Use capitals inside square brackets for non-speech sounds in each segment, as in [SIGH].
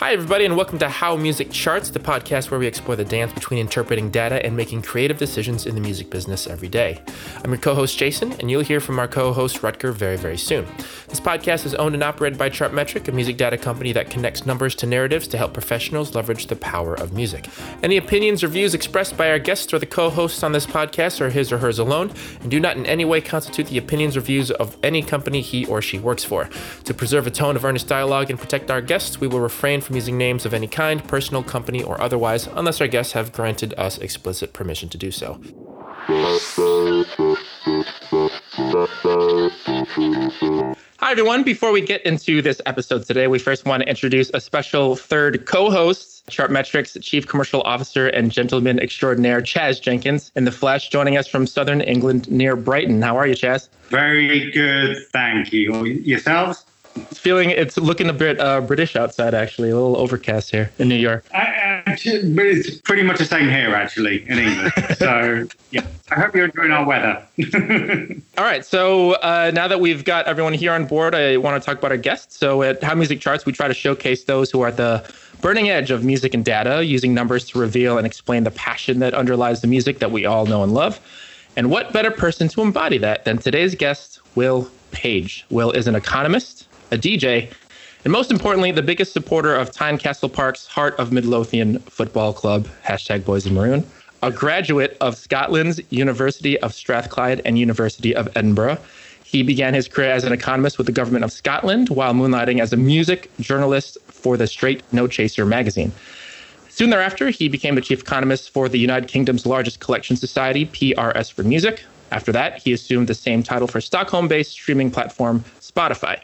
Hi, everybody, and welcome to How Music Charts, the podcast where we explore the dance between interpreting data and making creative decisions in the music business every day. I'm your co host, Jason, and you'll hear from our co host, Rutger, very, very soon. This podcast is owned and operated by Chartmetric, a music data company that connects numbers to narratives to help professionals leverage the power of music. Any opinions or views expressed by our guests or the co hosts on this podcast are his or hers alone and do not in any way constitute the opinions or views of any company he or she works for. To preserve a tone of earnest dialogue and protect our guests, we will refrain from from using names of any kind, personal, company, or otherwise, unless our guests have granted us explicit permission to do so. Hi, everyone. Before we get into this episode today, we first want to introduce a special third co host, Chartmetric's Chief Commercial Officer and Gentleman Extraordinaire, Chaz Jenkins, in the flesh, joining us from Southern England near Brighton. How are you, Chaz? Very good. Thank you. Yourselves? It's feeling it's looking a bit uh, British outside actually, a little overcast here in New York. I, uh, it's pretty much the same here actually in England. [LAUGHS] so yeah, I hope you're enjoying our weather. [LAUGHS] All right, so uh, now that we've got everyone here on board, I want to talk about our guests. So at How Music Charts, we try to showcase those who are at the burning edge of music and data, using numbers to reveal and explain the passion that underlies the music that we all know and love. And what better person to embody that than today's guest, Will Page? Will is an economist a DJ, and most importantly, the biggest supporter of Tynecastle Park's Heart of Midlothian Football Club, hashtag Boys in Maroon, a graduate of Scotland's University of Strathclyde and University of Edinburgh. He began his career as an economist with the government of Scotland while moonlighting as a music journalist for the Straight No Chaser magazine. Soon thereafter, he became the chief economist for the United Kingdom's largest collection society, PRS for Music. After that, he assumed the same title for Stockholm based streaming platform Spotify.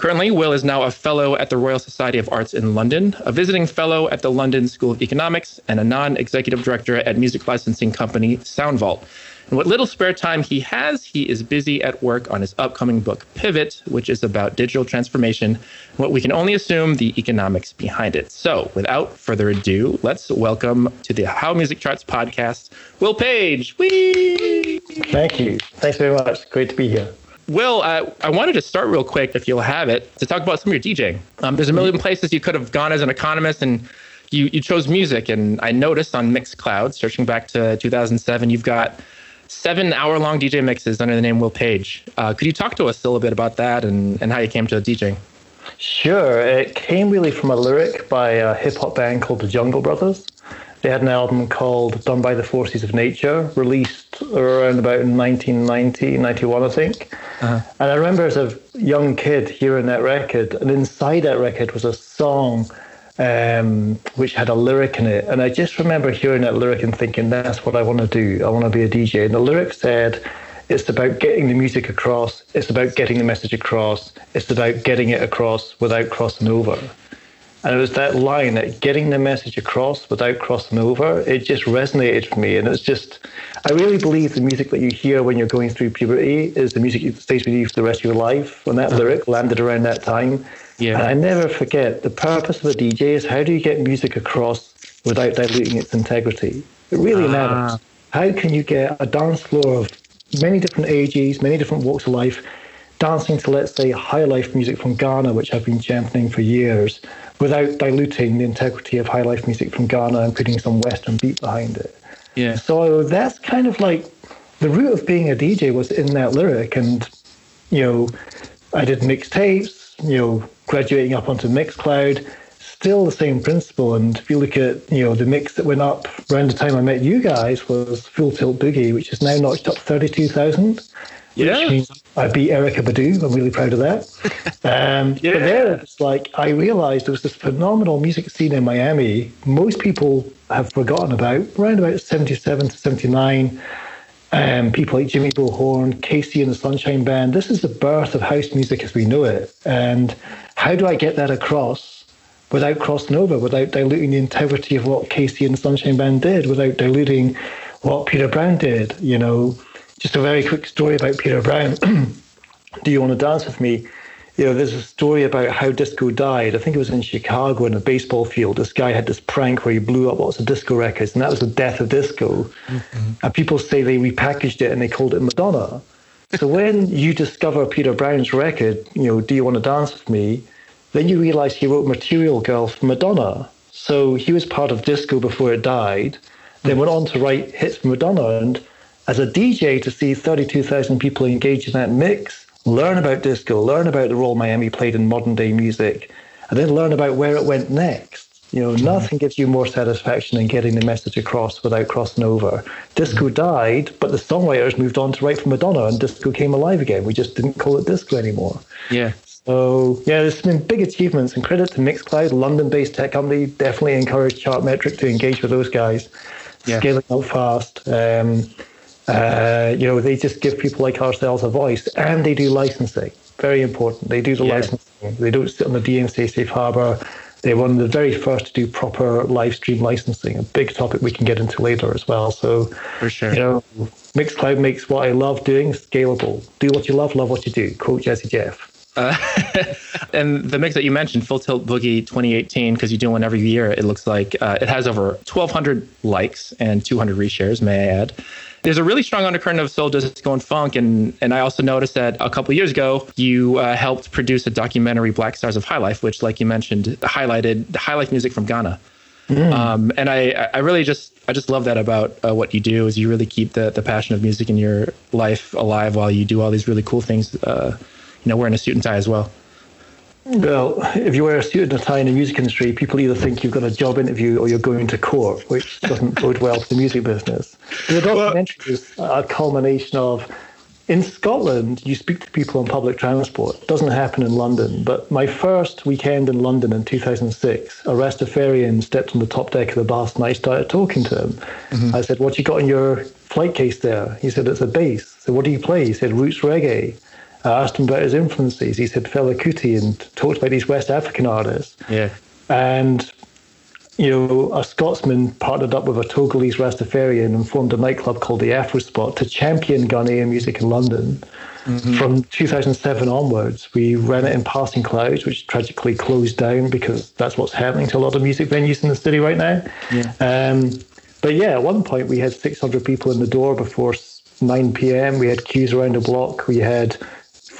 Currently, Will is now a fellow at the Royal Society of Arts in London, a visiting fellow at the London School of Economics, and a non executive director at music licensing company Soundvault. And what little spare time he has, he is busy at work on his upcoming book, Pivot, which is about digital transformation, what we can only assume the economics behind it. So, without further ado, let's welcome to the How Music Charts podcast, Will Page. Whee! Thank you. Thanks very much. Great to be here. Will, uh, I wanted to start real quick, if you'll have it, to talk about some of your DJing. Um, there's a million places you could have gone as an economist, and you, you chose music. And I noticed on Mixcloud, searching back to 2007, you've got seven hour long DJ mixes under the name Will Page. Uh, could you talk to us a little bit about that and, and how you came to DJing? Sure. It came really from a lyric by a hip hop band called the Jungle Brothers. They had an album called Done by the Forces of Nature, released around about 1990, 91, I think. Uh-huh. And I remember as a young kid hearing that record, and inside that record was a song um, which had a lyric in it. And I just remember hearing that lyric and thinking, that's what I want to do. I want to be a DJ. And the lyric said, it's about getting the music across. It's about getting the message across. It's about getting it across without crossing over. And it was that line that getting the message across without crossing over, it just resonated for me. And it's just, I really believe the music that you hear when you're going through puberty is the music that stays with you for the rest of your life. When that uh-huh. lyric landed around that time. Yeah. And I never forget the purpose of a DJ is how do you get music across without diluting its integrity? It really ah. matters. How can you get a dance floor of many different ages, many different walks of life, dancing to, let's say, high life music from Ghana, which I've been championing for years, without diluting the integrity of high life music from Ghana and putting some Western beat behind it. Yeah. So that's kind of like the root of being a DJ was in that lyric. And, you know, I did mixtapes, you know, graduating up onto Mixcloud, still the same principle. And if you look at, you know, the mix that went up around the time I met you guys was Full Tilt Boogie, which is now notched up 32,000. Yeah. Which means I beat Erykah Badu. I'm really proud of that. [LAUGHS] Um, yeah. But there, it's like I realized there was this phenomenal music scene in Miami. Most people have forgotten about around about 77 to 79. Um, people like Jimmy Bullhorn, KC and the Sunshine Band. This is the birth of house music as we know it. And how do I get that across without crossing over, without diluting the integrity of what KC and the Sunshine Band did, without diluting what Peter Brown did? You know, just a very quick story about Peter Brown. [CLEARS THROAT] Do you want to dance with me? You know, there's a story about how disco died. I think it was in Chicago in a baseball field. This guy had this prank where he blew up lots of disco records, and that was the death of disco. Mm-hmm. And people say they repackaged it and they called it Madonna. so when you discover Peter Brown's record, you know, Do You Want to Dance with Me? Then you realize he wrote Material Girl for Madonna. So he was part of disco before it died, then went on to write hits for Madonna. And as a DJ, to see 32,000 people engage in that mix, learn about disco, learn about the role Miami played in modern day music, and then learn about where it went next. You know, nothing gives you more satisfaction than getting the message across without crossing over. Disco died, but the songwriters moved on to write for Madonna, and disco came alive again. We just didn't call it disco anymore. Yeah. So yeah, there's been big achievements, and credit to Mixcloud, London-based tech company, definitely encourage Chartmetric to engage with those guys, Yeah. scaling up fast. Um, uh, you know, they just give people like ourselves a voice, and they do licensing. Very important. They do the Yeah. licensing. They don't sit on the DMCA safe harbor. They're one of the very first to do proper live stream licensing, a big topic we can get into later as well. So, For sure. you know, Mixcloud makes what I love doing scalable. Do what you love, love what you do. Quote Jazzy Jeff. Uh, [LAUGHS] and the mix that you mentioned, Full Tilt Boogie 2018, because you do one every year, it looks like uh, it has over 1,200 likes and 200 reshares, may I add. There's a really strong undercurrent of soul disco and funk, and and I also noticed that a couple of years ago you uh, helped produce a documentary, Black Stars of High Life, which, like you mentioned, highlighted high life music from Ghana. Um, and I, I really just, I just love that about uh, what you do is you really keep the, the passion of music in your life alive while you do all these really cool things. Uh, you know, wearing a suit and tie as well. Well, if you wear a suit and a tie in the music industry, people either think you've got a job interview or you're going to court, which doesn't bode well for the music business. The documentary is a culmination of in Scotland, you speak to people on public transport. It doesn't happen in London. But my first weekend in London in 2006, a Rastafarian stepped on the top deck of the bus and I started talking to him. Mm-hmm. I said, What you got in your flight case there? He said, It's a bass. So What do you play? He said, Roots reggae. I asked him about his influences. He said Fela Kuti and talked about these West African artists. Yeah. And, you know, a Scotsman partnered up with a Togolese Rastafarian and formed a nightclub called the Afro Spot to champion Ghanaian music in London. From 2007 onwards, we ran it in Passing Clouds, which tragically closed down because that's what's happening to a lot of music venues in the city right now. Yeah. Um, but yeah, at one point we had 600 people in the door before 9 p.m. We had queues around the block. We had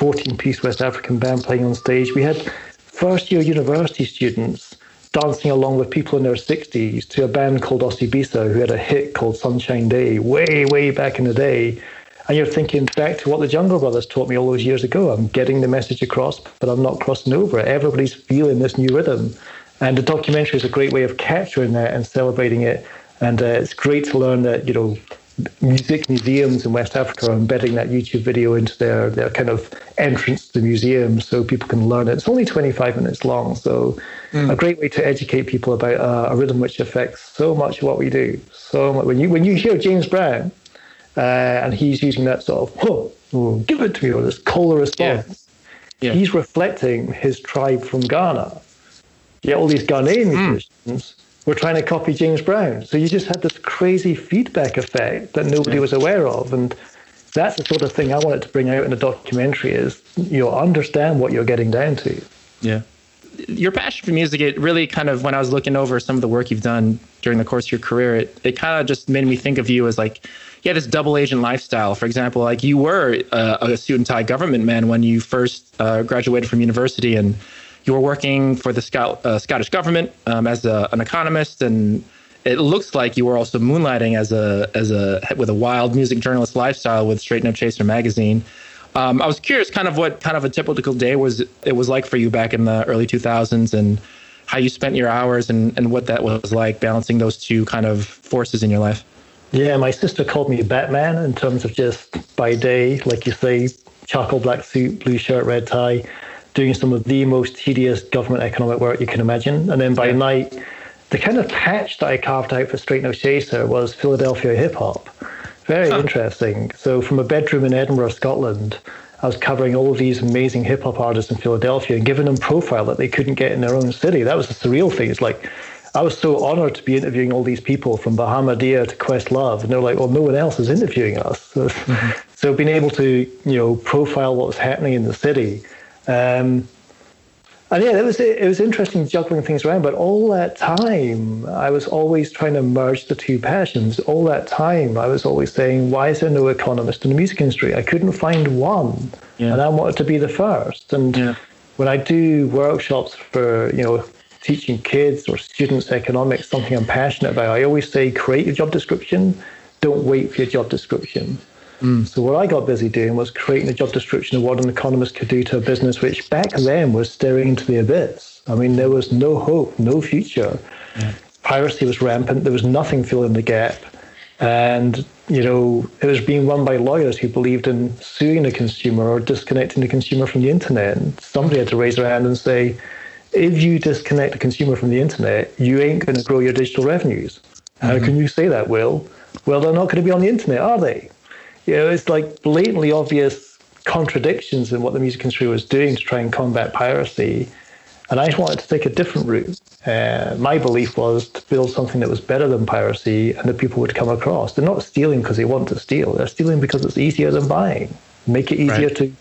14 piece West African band playing on stage. We had first year university students dancing along with people in their 60s to a band called Osibisa who had a hit called Sunshine Day way, way back in the day. And you're thinking back to what the Jungle Brothers taught me all those years ago. I'm getting the message across, but I'm not crossing over. Everybody's feeling this new rhythm. And the documentary is a great way of capturing that and celebrating it. And uh, it's great to learn that, you know, music museums in West Africa are embedding that YouTube video into their, their kind of entrance to the museum so people can learn it. It's only 25 minutes long, so a great way to educate people about uh, a rhythm which affects so much of what we do. So much. When you when you hear James Brown uh, and he's using that sort of "Whoa, oh, give it to me or this cola response, Yeah. he's reflecting his tribe from Ghana. Yet all these Ghanaian musicians were trying to copy James Brown. So you just had this crazy feedback effect that nobody was aware of. And that's the sort of thing I wanted to bring out in the documentary is, you know, understand what you're getting down to. Yeah. Your passion for music, it really kind of, when I was looking over some of the work you've done during the course of your career, it, it kind of just made me think of you as like, yeah, this double agent lifestyle. For example, like you were uh, a suit and tie government man when you first uh, graduated from university and you were working for the uh, Scottish government um, as a, an economist and it looks like you were also moonlighting as a as a with a wild music journalist lifestyle with Straight No Chaser magazine. Um, I was curious, kind of what kind of a typical day was it was like for you back in the early 2000s, and how you spent your hours, and and what that was like balancing those two kind of forces in your life. Yeah, my sister called me Batman in terms of just by day, like you say, charcoal black suit, blue shirt, red tie, doing some of the most tedious government economic work you can imagine. And then by night, the kind of patch that I carved out for Straight No Chaser was Philadelphia hip hop. Very interesting. So from a bedroom in Edinburgh, Scotland, I was covering all of these amazing hip hop artists in Philadelphia and giving them profile that they couldn't get in their own city. That was a surreal thing. It's like I was so honored to be interviewing all these people from Bahamadia to Questlove, and they're like, well, no one else is interviewing us. So, [LAUGHS] mm-hmm. so being able to, you know, profile what was happening in the city. Um, and yeah, it was it was interesting juggling things around. But all that time, I was always trying to merge the two passions. All that time, I was always saying, "Why is there no economist in the music industry?" I couldn't find one, Yeah. and I wanted to be the first. And Yeah. when I do workshops for, you know, teaching kids or students economics, something I'm passionate about, I always say create your job description. Don't wait for your job description. Mm. So what I got busy doing was creating a job description of what an economist could do to a business which back then was staring into the abyss. I mean, there was no hope, no future. Yeah. Piracy was rampant. There was nothing filling the gap. And, you know, it was being run by lawyers who believed in suing the consumer or disconnecting the consumer from the internet. And somebody had to raise their hand and say, if you disconnect the consumer from the internet, you ain't going to grow your digital revenues. How mm-hmm. can you say that, Will? Well, they're not going to be on the internet, are they? You know, it's like blatantly obvious contradictions in what the music industry was doing to try and combat piracy. And I wanted to take a different route. Uh, my belief was to build something that was better than piracy and that people would come across. They're not stealing because they want to steal. They're stealing because it's easier than buying. Make it easier right. to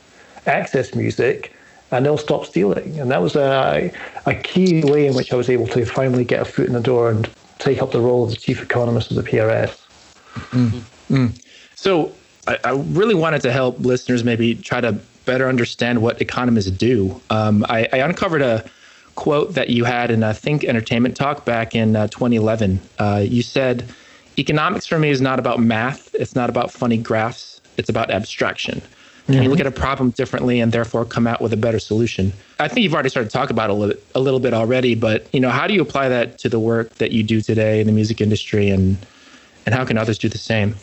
access music and they'll stop stealing. And that was a, a key way in which I was able to finally get a foot in the door and take up the role of the chief economist of the PRS. Mm-hmm. Mm. So I, I, really wanted to help listeners maybe try to better understand what economists do. Um, I, I, uncovered a quote that you had in a Think Entertainment talk back in uh, 2011. Uh, you said, Economics for me is not about math, it's not about funny graphs, it's about abstraction. Mm-hmm. you look at a problem differently and therefore come out with a better solution. I think you've already started to talk about it a little, a little bit already, but you know, how do you apply that to the work that you do today in the music industry and and how can others do the same?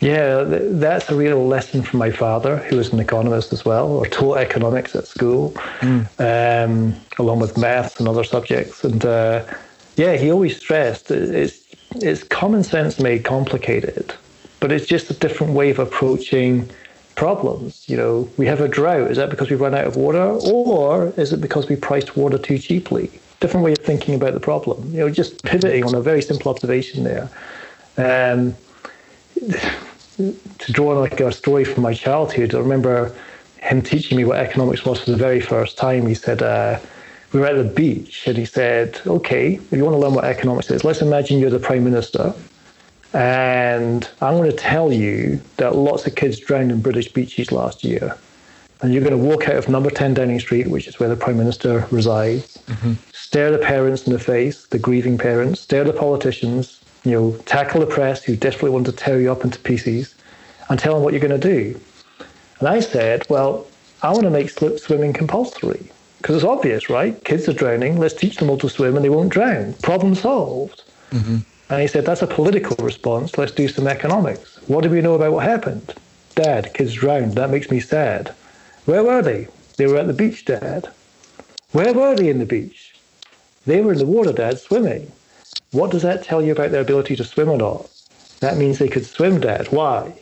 Yeah, that's a real lesson from my father, who was an economist as well, or taught economics at school, mm. um, along with maths and other subjects. And uh, yeah, he always stressed it's, it's common sense made complicated, but it's just a different way of approaching problems. You know, we have a drought. Is that because we've run out of water, or is it because we priced water too cheaply? Different way of thinking about the problem. You know, just pivoting on a very simple observation there. Um, to draw on like a story from my childhood, I remember him teaching me what economics was for the very first time. He said, uh, we were at the beach and he said, okay, if you want to learn what economics is, let's imagine you're the prime minister and I'm going to tell you that lots of kids drowned in British beaches last year. And you're going to walk out of number 10 Downing Street, which is where the Prime Minister resides, mm-hmm. stare the parents in the face, the grieving parents, stare the politicians, you know, tackle the press who desperately want to tear you up into pieces, and tell them what you're going to do. And I said, well, I want to make swimming compulsory because it's obvious, right? Kids are drowning. Let's teach them all to swim and they won't drown. Problem solved. Mm-hmm. And he said, That's a political response. Let's do some economics. What do we know about what happened? Dad, kids drowned. That makes me sad. Where were they? They were at the beach, Dad. Where were they in the beach? They were in the water, Dad, swimming. What does that tell you about their ability to swim or not? That means they could swim, Dad. Why?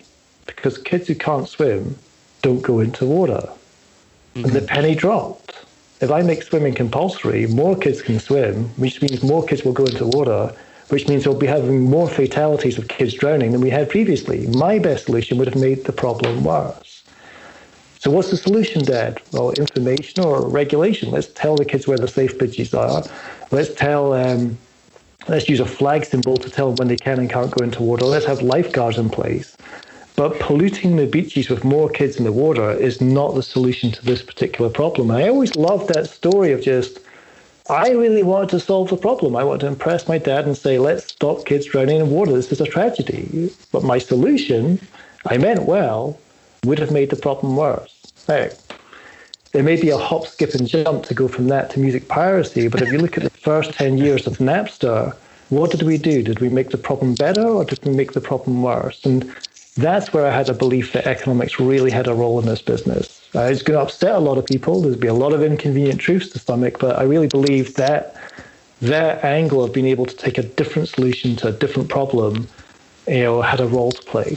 Because kids who can't swim don't go into water. Mm-hmm. And the mm-hmm. penny dropped. If I make swimming compulsory, more kids can swim, which means more kids will go into water, which means we'll be having more fatalities of kids drowning than we had previously. My best solution would have made the problem worse. So, what's the solution, Dad? Well, information or regulation. Let's tell the kids where the safe beaches are. Let's tell, um, let's use a flag symbol to tell them when they can and can't go into water. Let's have lifeguards in place. But polluting the beaches with more kids in the water is not the solution to this particular problem. I always loved that story of just I really wanted to solve the problem. I wanted to impress my dad and say, let's stop kids drowning in water. This is a tragedy. But my solution, I meant well, would have made the problem worse. Now, there may be a hop, skip, and jump to go from that to music piracy, but if you look at the first 10 years of Napster, what did we do? Did we make the problem better or did we make the problem worse? And that's where I had a belief that economics really had a role in this business. Uh, it's going to upset a lot of people. There's be a lot of inconvenient truths to stomach, but I really believe that that angle of being able to take a different solution to a different problem, you know, had a role to play.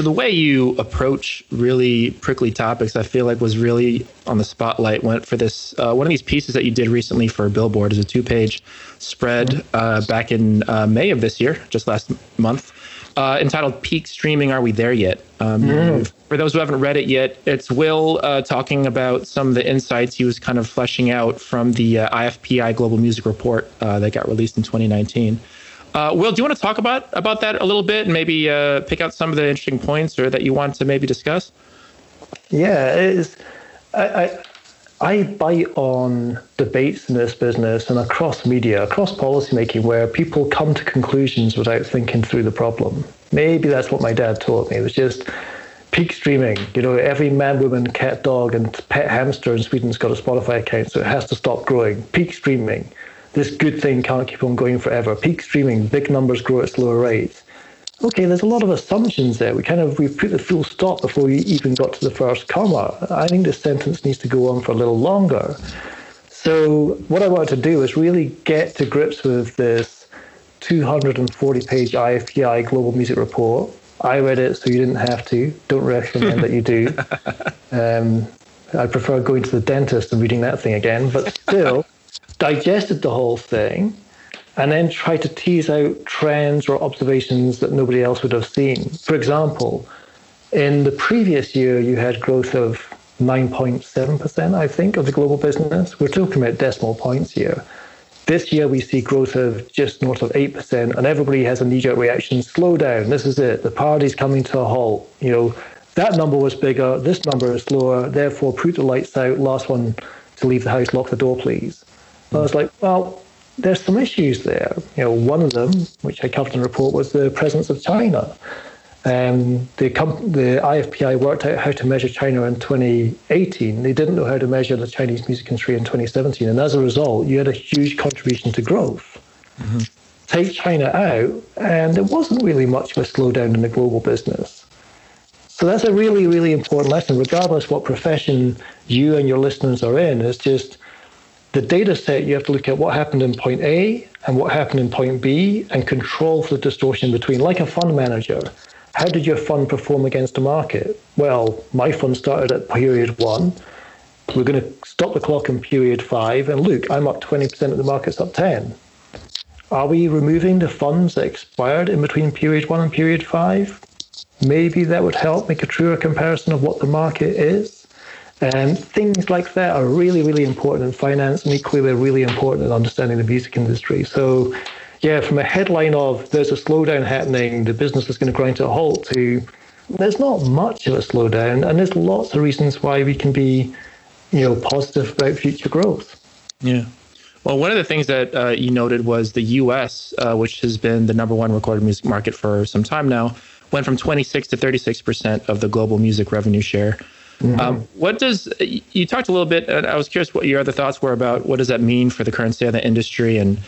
So the way you approach really prickly topics, I feel like was really on the spotlight. Went for this uh, one of these pieces that you did recently for Billboard is a two-page spread uh, back in uh, May of this year, just last month uh, entitled Peak Streaming Are We There Yet? Um, mm. For those who haven't read it yet, it's Will uh, talking about some of the insights he was kind of fleshing out from the uh, IFPI Global Music Report uh, that got released in 2019. Uh, Will, do you want to talk about about that a little bit and maybe uh, pick out some of the interesting points or that you want to maybe discuss? Yeah, it is. I, I I bite on debates in this business and across media, across policymaking, where people come to conclusions without thinking through the problem. Maybe that's what my dad taught me. It was just peak streaming. You know, every man, woman, cat, dog, and pet hamster in Sweden's got a Spotify account, so it has to stop growing. Peak streaming. This good thing can't keep on going forever. Peak streaming, big numbers grow at slower rates okay, there's a lot of assumptions there. We kind of we put the full stop before we even got to the first comma. I think this sentence needs to go on for a little longer. So what I wanted to do is really get to grips with this 240-page IFPI Global Music Report. I read it, so you didn't have to. Don't recommend that you do. [LAUGHS] Um, I prefer going to the dentist and reading that thing again, but still digested the whole thing and then tried to tease out trends or observations that nobody else would have seen. For example, in the previous year, you had growth of 9.7%, I think, of the global business. We're talking about decimal points here. This year, we see growth of just north of 8%, and everybody has a knee jerk reaction slow down. This is it. The party's coming to a halt. You know, that number was bigger, this number is slower, therefore, put the lights out. Last one to leave the house, lock the door, please. I was like, well, there's some issues there. You know, one of them, which I covered in the report, was the presence of China. Um, the, the IFPI worked out how to measure China in 2018. They didn't know how to measure the Chinese music industry in 2017. And as a result, you had a huge contribution to growth. Mm-hmm. Take China out, and there wasn't really much of a slowdown in the global business. So that's a really, really important lesson, regardless what profession you and your listeners are in. It's just the data set, you have to look at what happened in point A and what happened in point B and control for the distortion between, like a fund manager. How did your fund perform against the market? Well, my fund started at period one. We're going to stop the clock in period five, and look, I'm up 20% and the market's up 10. Are we removing the funds that expired in between period one and period five? Maybe that would help make a truer comparison of what the market is. And things like that are really, really important in finance, and equally they're really important in understanding the music industry. So, yeah, from a headline of there's a slowdown happening, the business is going to grind to a halt, to there's not much of a slowdown, and there's lots of reasons why we can be, you know, positive about future growth. Yeah. Well, one of the things that uh, you noted was the U.S., uh, which has been the number one recorded music market for some time now, went from 26 to 36 percent of the global music revenue share. Mm-hmm. Um, what does you talked a little bit? And I was curious what your other thoughts were about what does that mean for the current state of the industry and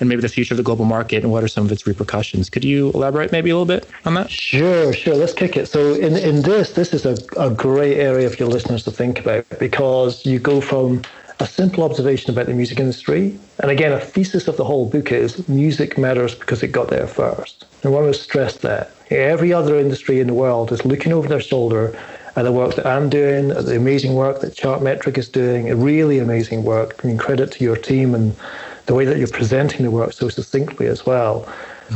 and maybe the future of the global market and what are some of its repercussions? Could you elaborate maybe a little bit on that? Sure, sure. Let's kick it. So in in this, this is a, a great area for your listeners to think about because you go from a simple observation about the music industry. And again, a thesis of the whole book is music matters because it got there first. And I want to stress that. Every other industry in the world is looking over their shoulder and the work that I'm doing, the amazing work that Chartmetric is doing, really amazing work. I mean, credit to your team and the way that you're presenting the work so succinctly as well.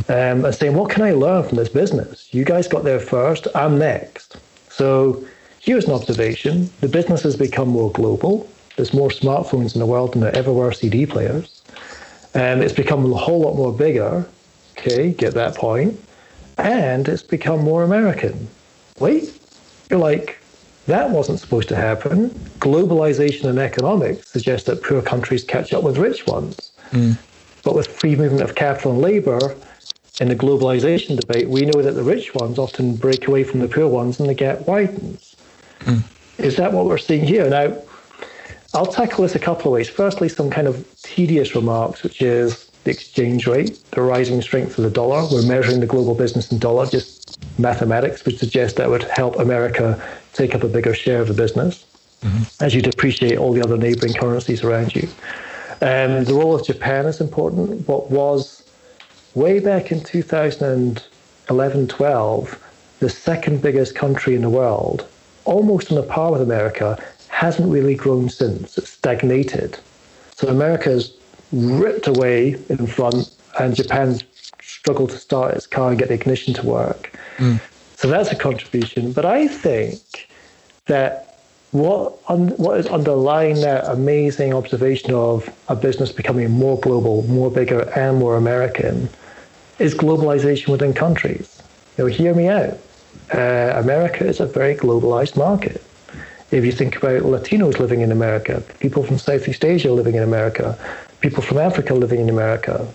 Um, and saying, what can I learn from this business? You guys got there first, I'm next. So here's an observation. The business has become more global. There's more smartphones in the world than there ever were CD players. And it's become a whole lot more bigger. Okay, get that point. And it's become more American. Wait, you're like, that wasn't supposed to happen. Globalization and economics suggest that poor countries catch up with rich ones. Mm. But with free movement of capital and labor, in the globalization debate, we know that the rich ones often break away from the poor ones and the gap widens. Mm. Is that what we're seeing here? Now, I'll tackle this a couple of ways. Firstly, some kind of tedious remarks, which is the exchange rate, the rising strength of the dollar. We're measuring the global business in dollar, just mathematics would suggest that would help America take up a bigger share of the business mm-hmm. as you depreciate all the other neighboring currencies around you. Um, the role of Japan is important. What was way back in 2011 12, the second biggest country in the world, almost on a par with America, hasn't really grown since. It's stagnated. So America's ripped away in front, and Japan's struggled to start its car and get the ignition to work. Mm. So that's a contribution. But I think that what un, what is underlying that amazing observation of a business becoming more global, more bigger, and more American is globalization within countries. You know, hear me out. Uh, America is a very globalized market. If you think about Latinos living in America, people from Southeast Asia living in America, people from Africa living in America,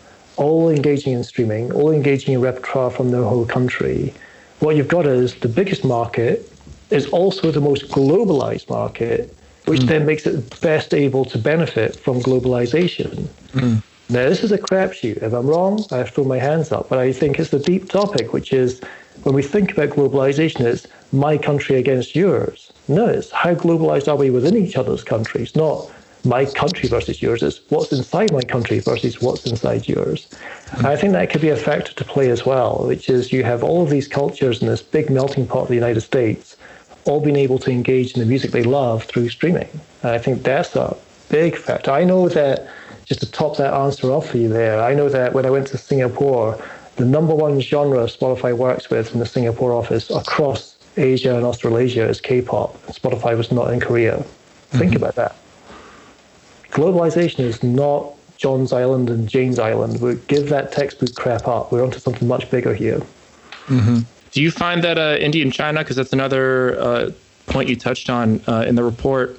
all engaging in streaming, all engaging in repertoire from their whole country, what you've got is the biggest market is also the most globalized market, which mm. then makes it best able to benefit from globalization. Mm. Now, this is a crapshoot. If I'm wrong, I throw my hands up. But I think it's a deep topic, which is when we think about globalization, it's my country against yours. No, it's how globalized are we within each other's countries, not my country versus yours. It's what's inside my country versus what's inside yours. I think that could be a factor to play as well, which is you have all of these cultures in this big melting pot of the United States all being able to engage in the music they love through streaming. And I think that's a big factor. I know that, just to top that answer off for you there, I know that when I went to Singapore, the number one genre Spotify works with in the Singapore office across Asia and Australasia is K-pop. Spotify was not in Korea. Think mm-hmm. about that. Globalization is not John's Island and Jane's Island. We give that textbook crap up. We're onto something much bigger here. Mm-hmm. Do you find that uh, India and China, because that's another uh, point you touched on uh, in the report,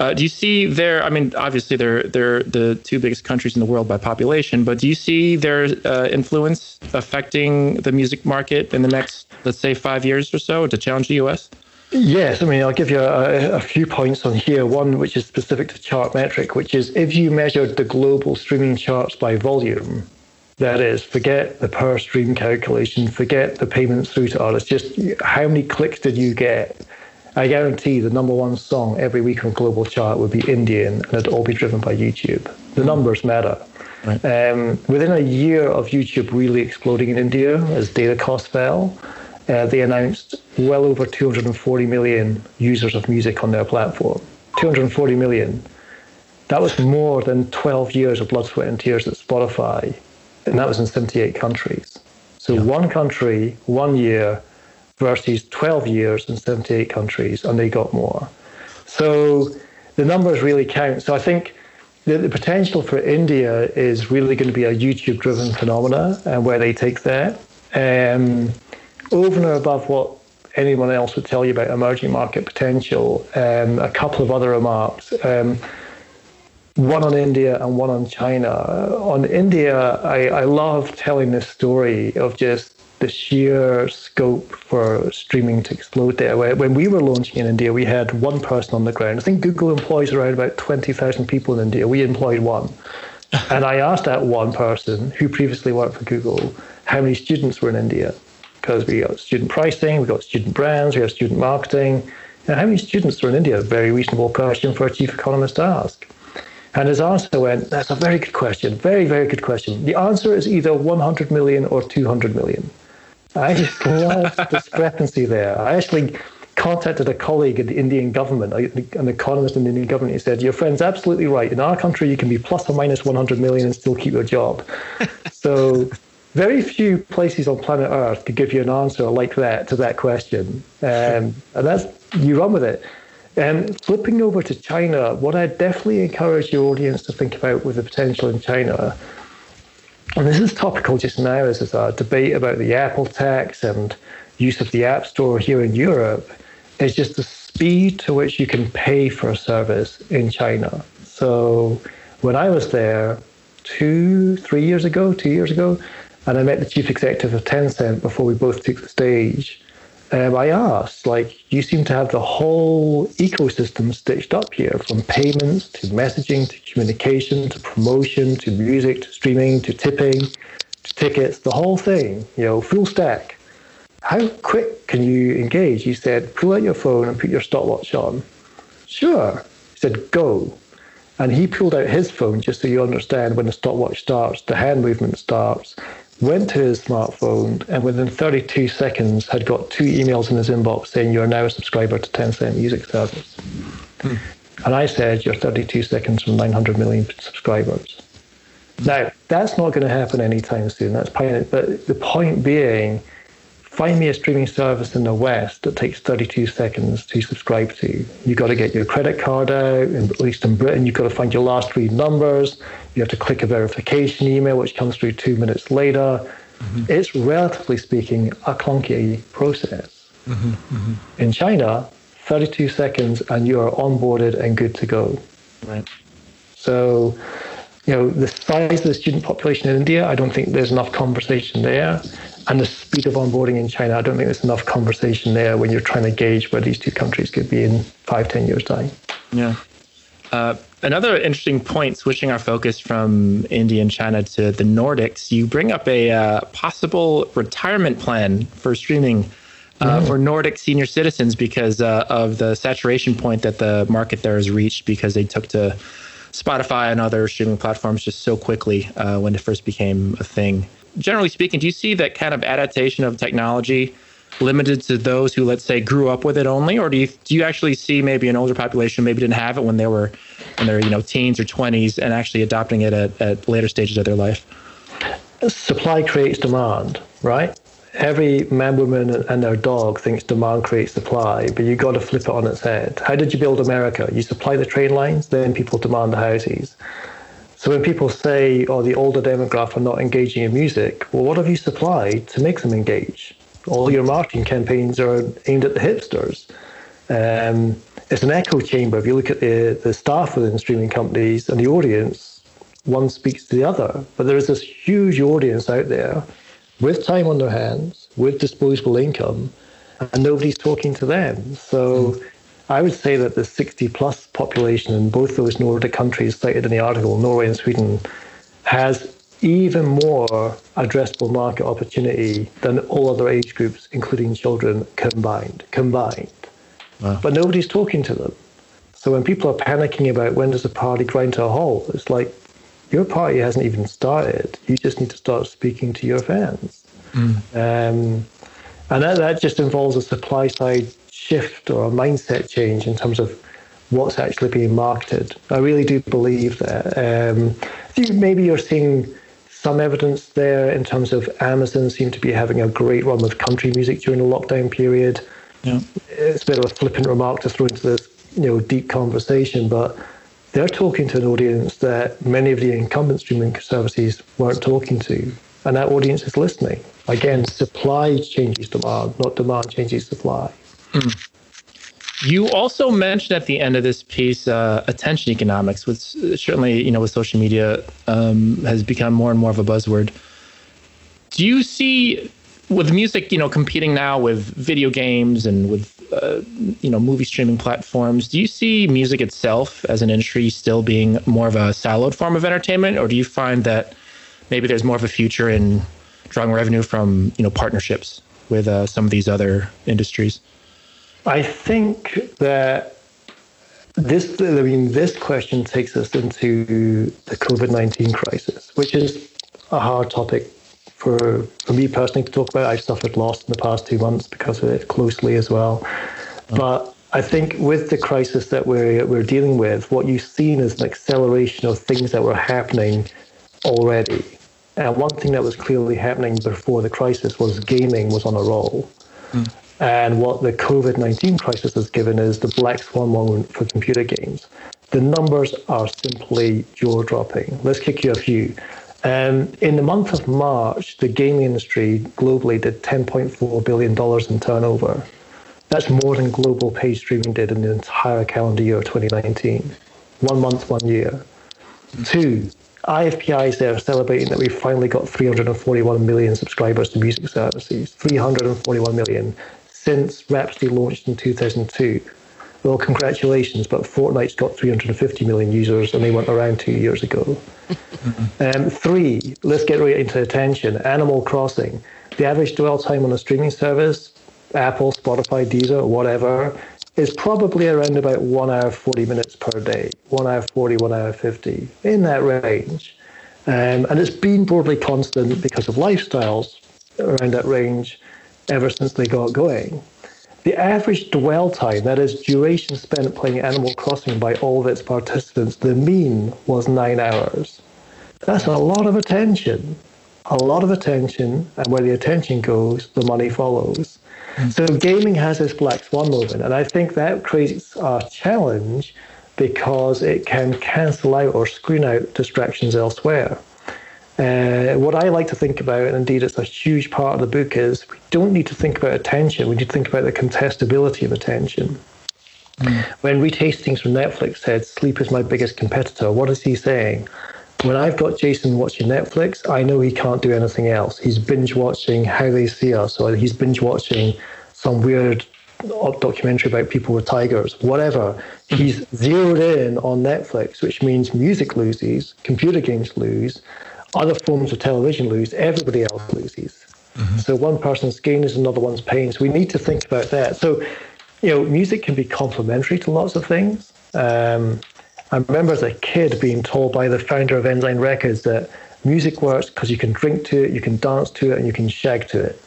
uh, do you see their? I mean, obviously they're they're the two biggest countries in the world by population, but do you see their uh, influence affecting the music market in the next, let's say, five years or so to challenge the U.S.? Yes, I mean, I'll give you a, a, few points on here. One, which is specific to Chartmetric, which is if you measured the global streaming charts by volume, that is, forget the per stream calculation, forget the payments through to artists, just how many clicks did you get? I guarantee the number one song every week on global chart would be Indian and it'd all be driven by YouTube. The numbers matter. Right. Um, within a year of YouTube really exploding in India as data costs fell, uh, they announced well over 240 million users of music on their platform. 240 million. That was more than 12 years of blood, sweat, and tears at Spotify, and that was in 78 countries. So yeah. one country, one year, versus 12 years in 78 countries, and they got more. So the numbers really count. So I think the, the potential for India is really going to be a YouTube-driven phenomena, and where they take that. Um, over and above what anyone else would tell you about emerging market potential, um, a couple of other remarks. Um, one on India and one on China. On India, I, I love telling this story of just the sheer scope for streaming to explode there. When we were launching in India, we had one person on the ground. I think Google employs around about 20,000 people in India. We employed one. [LAUGHS] and I asked that one person who previously worked for Google how many students were in India because we got student pricing, we got student brands, we have student marketing. Now, how many students are in India? A very reasonable question for a chief economist to ask. And his answer went, That's a very good question. Very, very good question. The answer is either 100 million or 200 million. I just love the discrepancy there. I actually contacted a colleague in the Indian government, uh, an economist in the Indian government. He said, Your friend's absolutely right. In our country, you can be plus or minus 100 million and still keep your job. [LAUGHS] so very few places on planet Earth could give you an answer like that to that question. Um, and that's you run with it. And um, flipping over to China, what I definitely encourage your audience to think about with the potential in China, and this is topical just now, is there's a debate about the Apple tax and use of the App Store here in Europe, is just the speed to which you can pay for a service in China. So when I was there two, three years ago, two years ago, and I met the chief executive of Tencent before we both took the stage. Um, I asked, like, you seem to have the whole ecosystem stitched up here, from payments to messaging to communication to promotion to music to streaming to tipping to tickets, the whole thing, you know, full stack. How quick can you engage? He said, pull out your phone and put your stopwatch on. Sure. He said, go. And he pulled out his phone just so you understand when the stopwatch starts, the hand movement starts, went to his smartphone and within 32 seconds had got two emails in his inbox saying you're now a subscriber to Tencent Music Service. Hmm. And I said you're 32 seconds from 900 million subscribers. Now, that's not going to happen anytime soon. That's point, but the point being, find me a streaming service in the West that takes 32 seconds to subscribe to. You've got to get your credit card out, at least in Britain, you've got to find your last three numbers. You have to click a verification email, which comes through two minutes later. Mm-hmm. It's relatively speaking a clunky process. Mm-hmm. Mm-hmm. In China, 32 seconds, and you are onboarded and good to go. Right. So, you know, the size of the student population in India, I don't think there's enough conversation there. And the speed of onboarding in China, I don't think there's enough conversation there when you're trying to gauge where these two countries could be in five, ten years' time. Yeah. Uh, another interesting point, switching our focus from India and China to the Nordics, you bring up a uh, possible retirement plan for streaming uh, for Nordic senior citizens because uh, of the saturation point that the market there has reached because they took to Spotify and other streaming platforms just so quickly uh, when it first became a thing. Generally speaking, do you see that kind of adaptation of technology limited to those who, let's say, grew up with it only, or do you do you actually see maybe an older population maybe didn't have it when they were in their you know teens or twenties and actually adopting it at, at later stages of their life? Supply creates demand, right? every man, woman, and their dog thinks demand creates supply, but you got to flip it on its head. How did you build America? You supply the train lines, then people demand the houses. So when people say, "Oh, the older demographic are not engaging in music," well, what have you supplied to make them engage? All your marketing campaigns are aimed at the hipsters. Um, it's an echo chamber. If you look at the the staff within streaming companies and the audience, one speaks to the other. But there is this huge audience out there with time on their hands, with disposable income, and nobody's talking to them. So mm. I would say that the 60 plus population in both those Nordic countries cited in the article, Norway and Sweden, has even more addressable market opportunity than all other age groups, including children combined. Combined. Wow. But nobody's talking to them. So when people are panicking about when does the party grind to a halt, it's like your party hasn't even started. You just need to start speaking to your fans. Mm. Um, and that, that just involves a supply side shift or a mindset change in terms of what's actually being marketed. I really do believe that. Um, I think maybe you're seeing some evidence there in terms of Amazon seem to be having a great run with country music during the lockdown period. Yeah. It's a bit of a flippant remark to throw into this, you know, deep conversation, but they're talking to an audience that many of the incumbent streaming services weren't talking to, and that audience is listening. Again, supply changes demand, not demand changes supply. Mm. You also mentioned at the end of this piece uh, attention economics, which certainly you know with social media um, has become more and more of a buzzword. Do you see with music, you know, competing now with video games and with uh, you know movie streaming platforms do you see music itself as an industry still being more of a siloed form of entertainment or do you find that maybe there's more of a future in drawing revenue from you know partnerships with uh, some of these other industries i think that this i mean this question takes us into the covid-19 crisis which is a hard topic for for me personally to talk about. I've suffered loss in the past two months because of it closely as well. Oh. But I think with the crisis that we're we're dealing with, what you've seen is an acceleration of things that were happening already. And one thing that was clearly happening before the crisis was gaming was on a roll. Mm. And what the COVID 19 crisis has given is the black swan moment for computer games. The numbers are simply jaw dropping. Let's kick you a few. Um, in the month of March, the gaming industry globally did $10.4 billion in turnover. That's more than global paid streaming did in the entire calendar year of 2019. One month, one year. Two, IFPI is there celebrating that we finally got 341 million subscribers to music services. 341 million since Rhapsody launched in 2002. Well, congratulations, but Fortnite's got 350 million users and they went around two years ago. [LAUGHS] um, three, let's get right into attention. Animal Crossing. The average dwell time on a streaming service, Apple, Spotify, Deezer, whatever, is probably around about one hour 40 minutes per day. One hour 40, one hour 50, in that range. Um, and it's been broadly constant because of lifestyles around that range ever since they got going. The average dwell time, that is, duration spent playing Animal Crossing by all of its participants, the mean was nine hours. That's a lot of attention. A lot of attention, and where the attention goes, the money follows. Mm. So gaming has this black swan moment, and I think that creates a challenge because it can cancel out or screen out distractions elsewhere. Uh, what I like to think about, and indeed it's a huge part of the book, is we don't need to think about attention. We need to think about the contestability of attention. Mm. When Reed Hastings from Netflix said, Sleep is my biggest competitor, what is he saying? When I've got Jason watching Netflix, I know he can't do anything else. He's binge watching How They See Us, or he's binge watching some weird documentary about people with tigers, whatever. He's zeroed in on Netflix, which means music loses, computer games lose, other forms of television lose, everybody else loses. Mm-hmm. So one person's gain is another one's pain. So we need to think about that. So, you know, music can be complementary to lots of things. Um, I remember as a kid being told by the founder of Ensign Records that music works because you can drink to it, you can dance to it, and you can shag to it.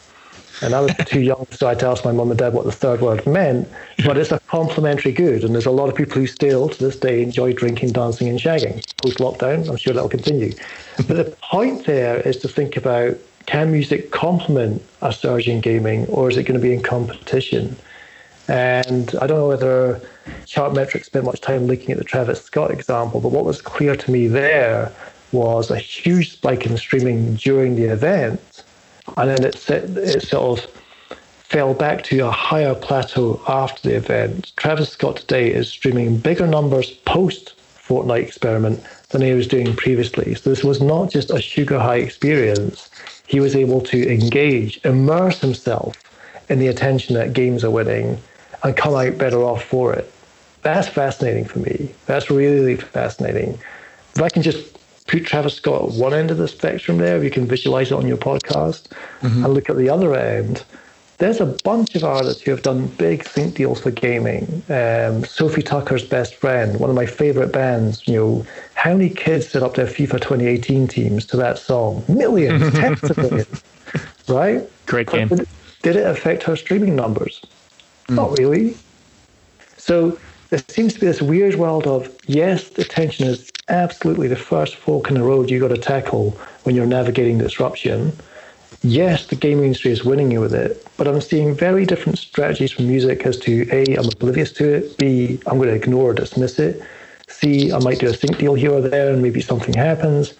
And I was [LAUGHS] too young, so I had to ask my mum and dad what the third word meant. But it's a complementary good, and there's a lot of people who still, to this day, enjoy drinking, dancing, and shagging. Post lockdown, I'm sure that will continue. [LAUGHS] But the point there is to think about can music complement a surge in gaming, or is it going to be in competition? And I don't know whether Chartmetric spent much time looking at the Travis Scott example, but what was clear to me there was a huge spike in streaming during the event and then it, it sort of fell back to a higher plateau after the event. Travis Scott today is streaming bigger numbers post Fortnite experiment than he was doing previously. So this was not just a sugar high experience. He was able to engage, immerse himself in the attention that games are winning, and come out better off for it. That's fascinating for me. That's really fascinating. If I can just put Travis Scott at one end of the spectrum there, you can visualize it on your podcast, mm-hmm. and look at the other end. There's a bunch of artists who have done big sync deals for gaming. Um, Sofi Tukker's best friend, one of my favorite bands. You know, how many kids set up their FIFA 2018 teams to that song? Millions, [LAUGHS] tens of millions, right? Great game. Did, did it affect her streaming numbers? Mm. Not really. So there seems to be this weird world of yes, attention is absolutely the first fork in the road you got to tackle when you're navigating disruption. Yes, the gaming industry is winning you with it, but I'm seeing very different strategies from music as to A, I'm oblivious to it, B, I'm going to ignore or dismiss it, C, I might do a sync deal here or there and maybe something happens,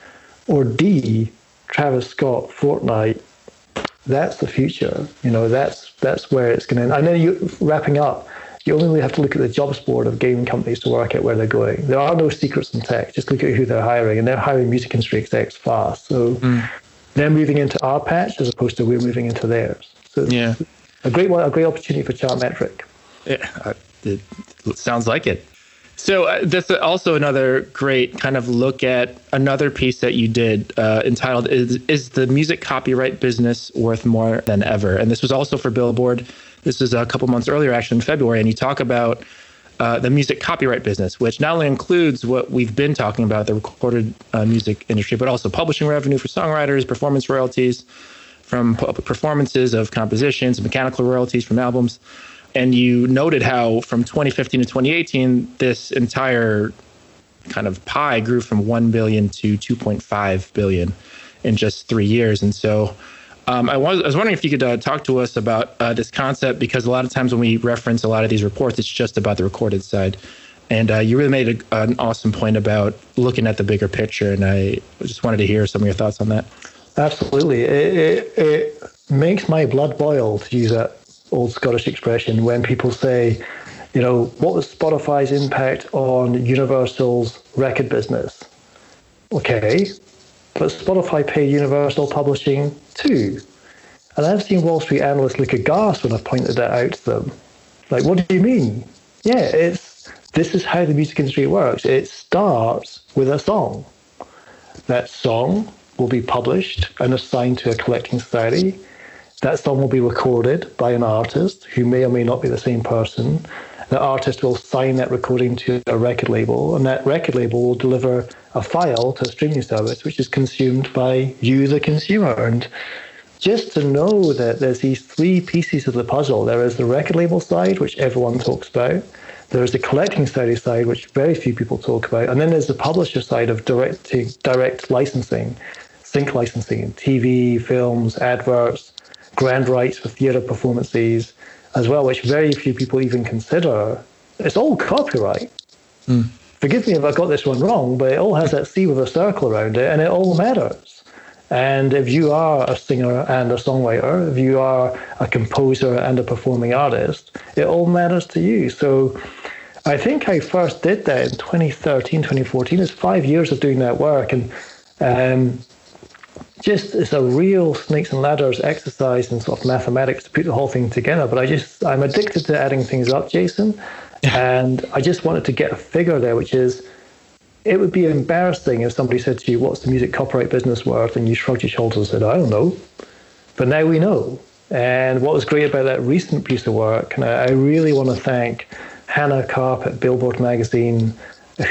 or D, Travis Scott, Fortnite, that's the future. You know, that's that's where it's going to end. And then you wrapping up, you only really have to look at the jobs board of gaming companies to work out where they're going. There are no secrets in tech. Just look at who they're hiring, and they're hiring music industry execs fast. So mm. They're moving into our patch as opposed to we're moving into theirs. So yeah, a great one, a great opportunity for Chartmetric. Yeah, it sounds like it. So uh, this is also another great kind of look at another piece that you did uh, entitled is, "Is the music copyright business worth more than ever?" And this was also for Billboard. This is a couple months earlier, actually in February, and you talk about uh, the music copyright business, which not only includes what we've been talking about, the recorded uh, music industry, but also publishing revenue for songwriters, performance royalties from performances of compositions, mechanical royalties from albums. And you noted how from 2015 to 2018, this entire kind of pie grew from 1 billion to 2.5 billion in just three years. And so um, I, was, I was wondering if you could uh, talk to us about uh, this concept because a lot of times when we reference a lot of these reports, it's just about the recorded side. And uh, you really made a, an awesome point about looking at the bigger picture, and I just wanted to hear some of your thoughts on that. Absolutely, it, it, it makes my blood boil to use that old Scottish expression when people say, you know, what was Spotify's impact on Universal's record business? Okay, but Spotify pay Universal Publishing too. And I've seen Wall Street analysts look aghast when I pointed that out to them. Like, what do you mean? Yeah, it's this is how the music industry works. It starts with a song. That song will be published and assigned to a collecting society. That song will be recorded by an artist who may or may not be the same person. The artist will sign that recording to a record label, and that record label will deliver a file to a streaming service, which is consumed by you, the consumer. And just to know that there's these three pieces of the puzzle there is the record label side, which everyone talks about, there's the collecting society side, which very few people talk about, and then there's the publisher side of direct, direct licensing, sync licensing in TV, films, adverts, grand rights for theatre performances as well, which very few people even consider. It's all copyright. Mm forgive me if I got this one wrong, but it all has that C with a circle around it, and it all matters. And if you are a singer and a songwriter, if you are a composer and a performing artist, it all matters to you. So I think I first did that in 2013, 2014. It's five years of doing that work. And um, just it's a real snakes and ladders exercise in sort of mathematics to put the whole thing together. But I just, I'm addicted to adding things up, Jason. [LAUGHS] and I just wanted to get a figure there, which is, it would be embarrassing if somebody said to you, What's the music copyright business worth? And you shrugged your shoulders and said, I don't know. But now we know. And what was great about that recent piece of work, and I, really want to thank Hannah Karp at Billboard Magazine,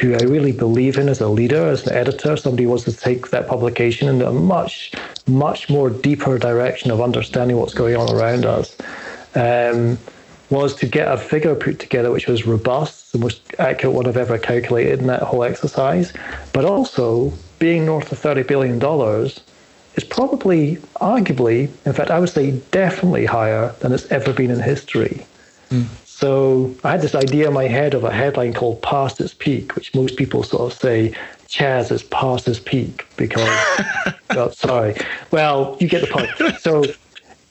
who I really believe in as a leader, as an editor, somebody who wants to take that publication in a much, much more deeper direction of understanding what's going on around us, um, was to get a figure put together which was robust, the most accurate one I've ever calculated in that whole exercise, but also being north of $30 billion is probably, arguably, in fact, I would say definitely higher than it's ever been in history. Mm. So I had this idea in my head of a headline called Past Its Peak, which most people sort of say Chaz is past his peak because, [LAUGHS] oh, sorry. Well, you get the point. So,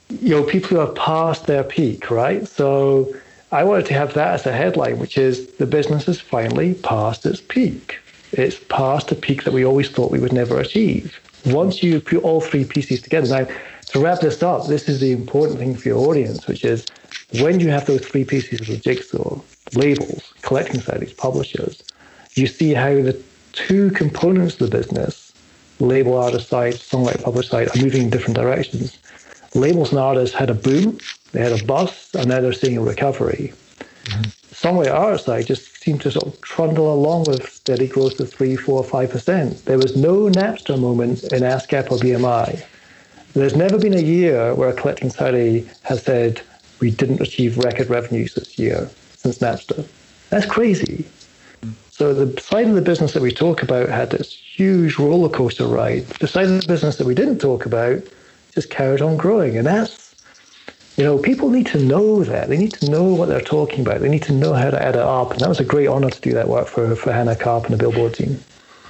you know, people who are past their peak, right? So I wanted to have that as a headline, which is the business is finally past its peak. It's past a peak that we always thought we would never achieve. Once you put all three pieces together, now to wrap this up, this is the important thing for your audience, which is when you have those three pieces of the jigsaw, labels, collecting societies, publishers, you see how the two components of the business, label artist side, songwriter publisher side, are moving in different directions. Labels and artists had a boom, they had a bust, and now they're seeing a recovery. Mm-hmm. Songwriter artist side just seemed to sort of trundle along with steady growth of three, four, five percent. There was no Napster moment in ASCAP or BMI. There's never been a year where a collecting society has said, we didn't achieve record revenues this year since Napster. That's crazy. So the side of the business that we talk about had this huge roller coaster ride. The side of the business that we didn't talk about just carried on growing. And that's, you know, people need to know that. They need to know what they're talking about. They need to know how to add it up. And that was a great honor to do that work for, for Hannah Karp and the Billboard team.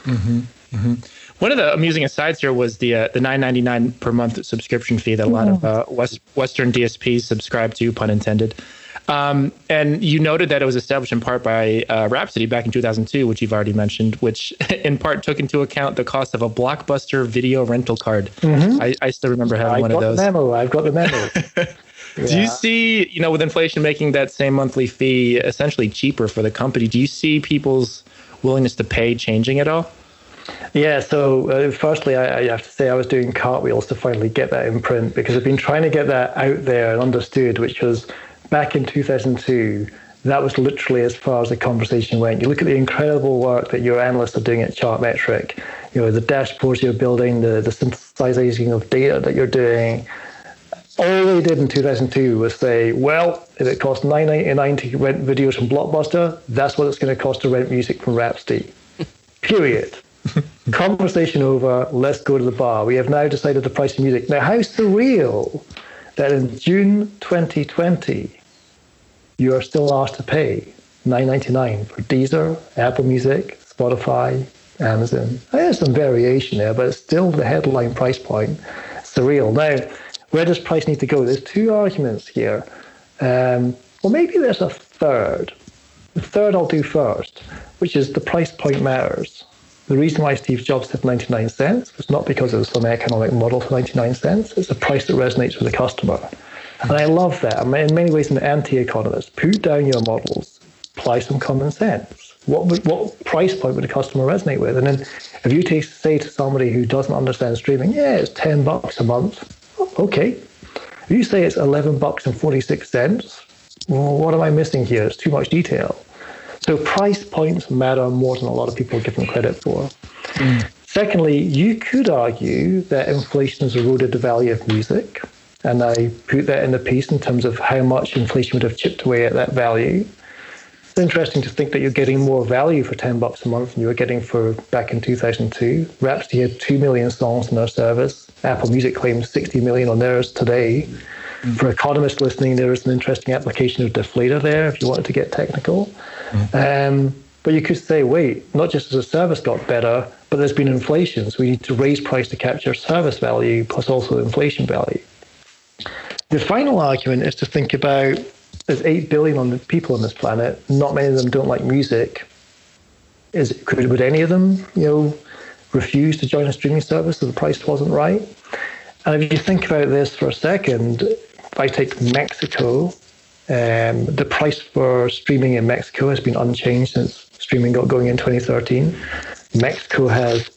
Mm-hmm. Mm-hmm. One of the amusing asides here was the uh, the nine ninety nine per month subscription fee that a lot of uh, West, Western DSPs subscribe to, pun intended. Um, and you noted that it was established in part by uh, Rhapsody back in 2002, which you've already mentioned, which [LAUGHS] in part took into account the cost of a blockbuster video rental card. Mm-hmm. I, I, still remember having I one of those. I've got the memo. I've got the memo. [LAUGHS] yeah. Do you see, you know, with inflation making that same monthly fee essentially cheaper for the company, do you see people's willingness to pay changing at all? Yeah, so uh, firstly, I, I, have to say I was doing cartwheels to finally get that in print because I've been trying to get that out there and understood, which was back in 2002. That was literally as far as the conversation went. You look at the incredible work that your analysts are doing at Chartmetric, you know, the dashboards you're building, the, the synthesizing of data that you're doing. All they did in 2002 was say, well, if it costs 9.99 to rent videos from Blockbuster, that's what it's going to cost to rent music from Rhapsody. [LAUGHS] Period. [LAUGHS] Conversation over. Let's go to the bar. We have now decided the price of music. Now, how surreal that in June 2020, you are still asked to pay 9.99 for Deezer, Apple Music, Spotify, Amazon. There's some variation there, but it's still the headline price point. Surreal. Now, where does price need to go? There's two arguments here. Um, well, maybe there's a third. The third I'll do first, which is the price point matters. The reason why Steve Jobs said 99 cents was not because it was some economic model for 99 cents. It's a price that resonates with the customer. And I love that. I'm in many ways an anti-economist. Put down your models, apply some common sense. What would, what price point would a customer resonate with? And then if you take, say to somebody who doesn't understand streaming, yeah, it's 10 bucks a month. Okay. If you say it's 11 bucks and 46 cents, well, what am I missing here? It's too much detail. So price points matter more than a lot of people give them credit for. Mm. Secondly, you could argue that inflation has eroded the value of music. And I put that in the piece in terms of how much inflation would have chipped away at that value. It's interesting to think that you're getting more value for 10 bucks a month than you were getting for back in 2002. Rhapsody had 2 million songs in their service. Apple Music claims 60 million on theirs today. Mm. For economists listening, there is an interesting application of deflator there if you wanted to get technical. Mm-hmm. Um, but you could say, wait, not just as a service got better, but there's been inflation, so we need to raise price to capture service value plus also inflation value. The final argument is to think about there's 8 billion on people on this planet. Not many of them don't like music. Is could would any of them, you know, refuse to join a streaming service if the price wasn't right? And if you think about this for a second, if I take Mexico, um, the price for streaming in Mexico has been unchanged since streaming got going in 2013. Mexico has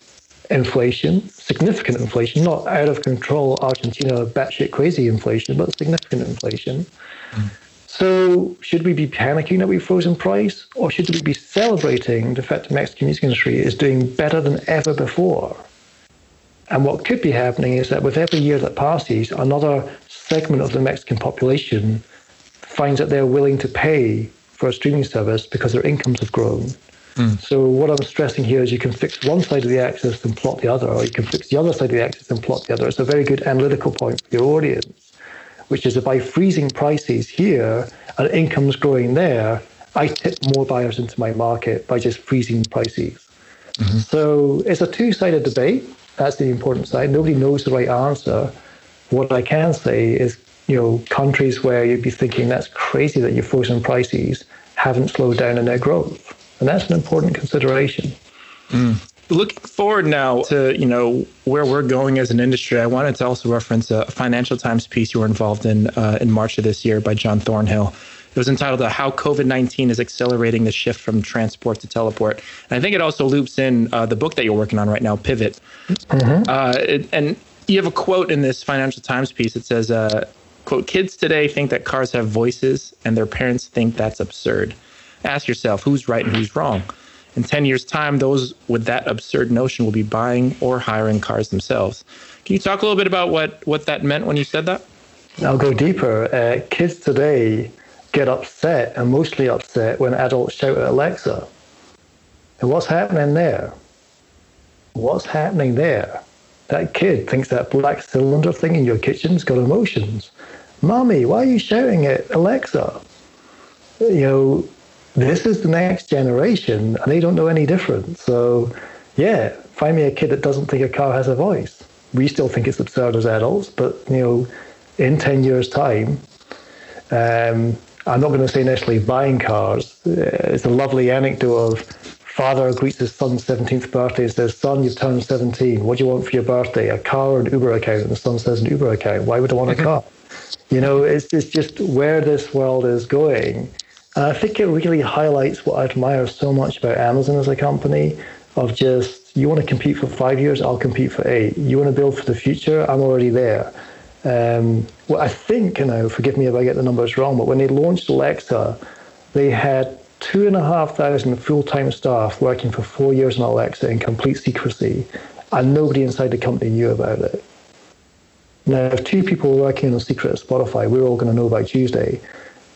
inflation, significant inflation, not out of control Argentina batshit crazy inflation, but significant inflation. Mm. So should we be panicking that we've frozen price, or should we be celebrating the fact the Mexican music industry is doing better than ever before? And what could be happening is that with every year that passes, another segment of the Mexican population finds that they're willing to pay for a streaming service because their incomes have grown. Mm. So what I'm stressing here is you can fix one side of the axis and plot the other, or you can fix the other side of the axis and plot the other. It's a very good analytical point for your audience, which is that by freezing prices here and incomes growing there, I tip more buyers into my market by just freezing prices. Mm-hmm. So it's a two-sided debate. That's the important side. Nobody knows the right answer. What I can say is, you know, countries where you'd be thinking that's crazy that you're frozen prices haven't slowed down in their growth. And that's an important consideration. Mm. Looking forward now to you know where we're going as an industry, I wanted to also reference a Financial Times piece you were involved in uh, in March of this year by John Thornhill. It was entitled uh, "How COVID nineteen is Accelerating the Shift from Transport to Teleport," and I think it also loops in uh, the book that you're working on right now, Pivot. Mm-hmm. Uh, it, and you have a quote in this Financial Times piece. It says, uh, "Quote: Kids today think that cars have voices, and their parents think that's absurd." Ask yourself who's right and who's wrong. In 10 years' time, those with that absurd notion will be buying or hiring cars themselves. Can you talk a little bit about what, what that meant when you said that? I'll go deeper. Uh, kids today get upset and mostly upset when adults shout at Alexa. And what's happening there? What's happening there? That kid thinks that black cylinder thing in your kitchen's got emotions. Mommy, why are you shouting at Alexa? You know, this is the next generation and they don't know any different. So, yeah, find me a kid that doesn't think a car has a voice. We still think it's absurd as adults, but, you know, in 10 years' time, um, I'm not going to say necessarily buying cars. Uh, it's a lovely anecdote of father greets his son's 17th birthday and says, Son, you've turned 17. What do you want for your birthday? A car or an Uber account? And the son says, An Uber account. Why would I want a [LAUGHS] car? you know, it's, it's just where this world is going. And I think it really highlights what I admire so much about Amazon as a company of just, you want to compete for five years, I'll compete for eight. You want to build for the future, I'm already there. Um, well, I think, you know, forgive me if I get the numbers wrong, but when they launched Alexa, they had two and a half thousand full-time staff working for four years on Alexa in complete secrecy, and nobody inside the company knew about it. Now, if two people were working on secret at Spotify, we're all going to know by Tuesday